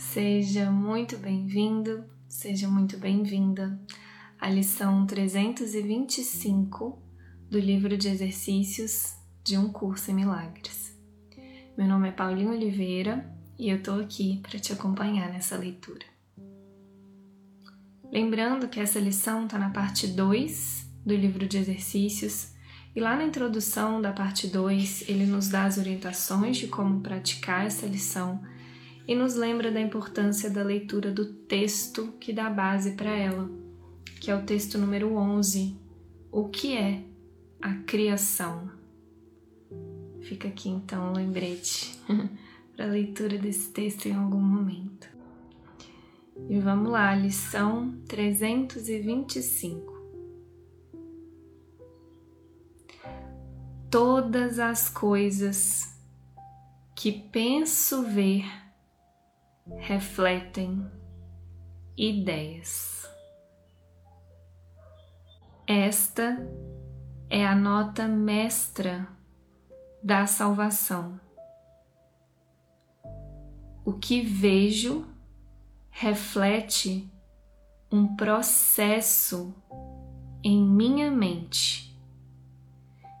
Seja muito bem-vindo, seja muito bem-vinda à lição 325 do livro de exercícios de um curso em milagres. Meu nome é Paulinho Oliveira e eu tô aqui para te acompanhar nessa leitura. Lembrando que essa lição está na parte 2 do livro de exercícios e lá na introdução da parte 2 ele nos dá as orientações de como praticar essa lição e nos lembra da importância da leitura do texto que dá base para ela, que é o texto número 11, O que é a criação? Fica aqui então o lembrete para a leitura desse texto em algum momento. E vamos lá, lição 325. Todas as coisas que penso ver refletem ideias. Esta é a nota mestra da salvação. O que vejo reflete um processo em minha mente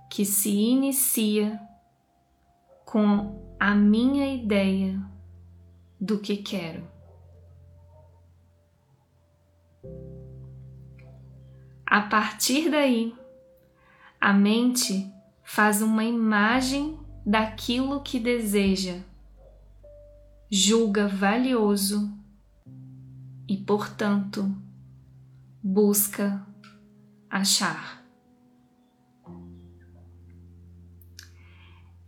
que se inicia com a minha ideia do que quero. A partir daí, a mente faz uma imagem daquilo que deseja, julga valioso e, portanto, busca achar.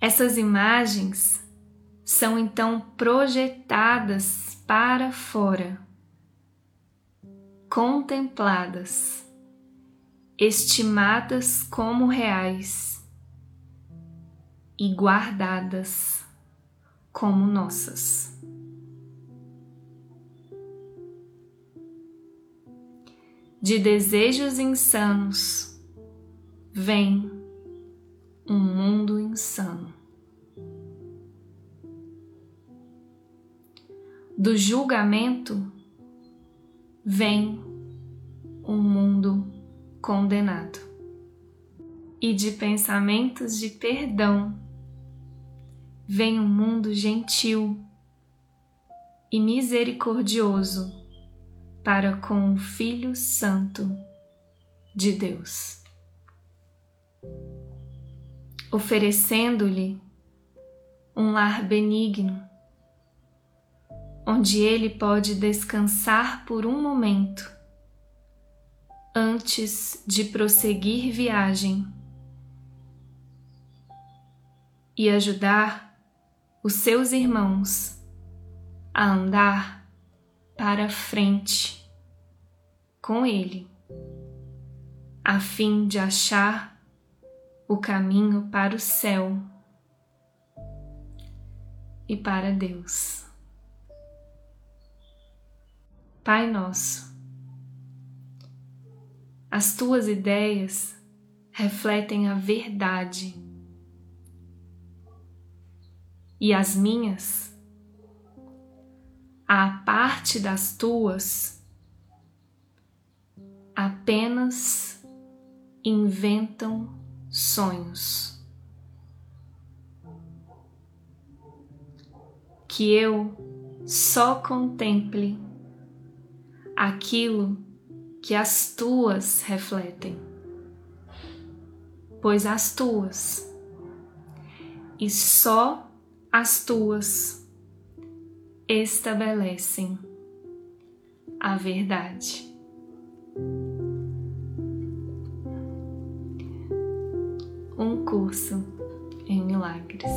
Essas imagens são então projetadas para fora, contempladas, estimadas como reais e guardadas como nossas. De desejos insanos vem um mundo insano. Do julgamento vem um mundo condenado, e de pensamentos de perdão vem um mundo gentil e misericordioso para com o Filho Santo de Deus, oferecendo-lhe um lar benigno onde ele pode descansar por um momento antes de prosseguir viagem e ajudar os seus irmãos a andar para frente com ele, a fim de achar o caminho para o céu e para Deus. Pai Nosso, as tuas ideias refletem a verdade e as minhas, a parte das tuas, apenas inventam sonhos. Que eu só contemple aquilo que as tuas refletem, pois as tuas e só as tuas estabelecem a verdade. Um curso em milagres.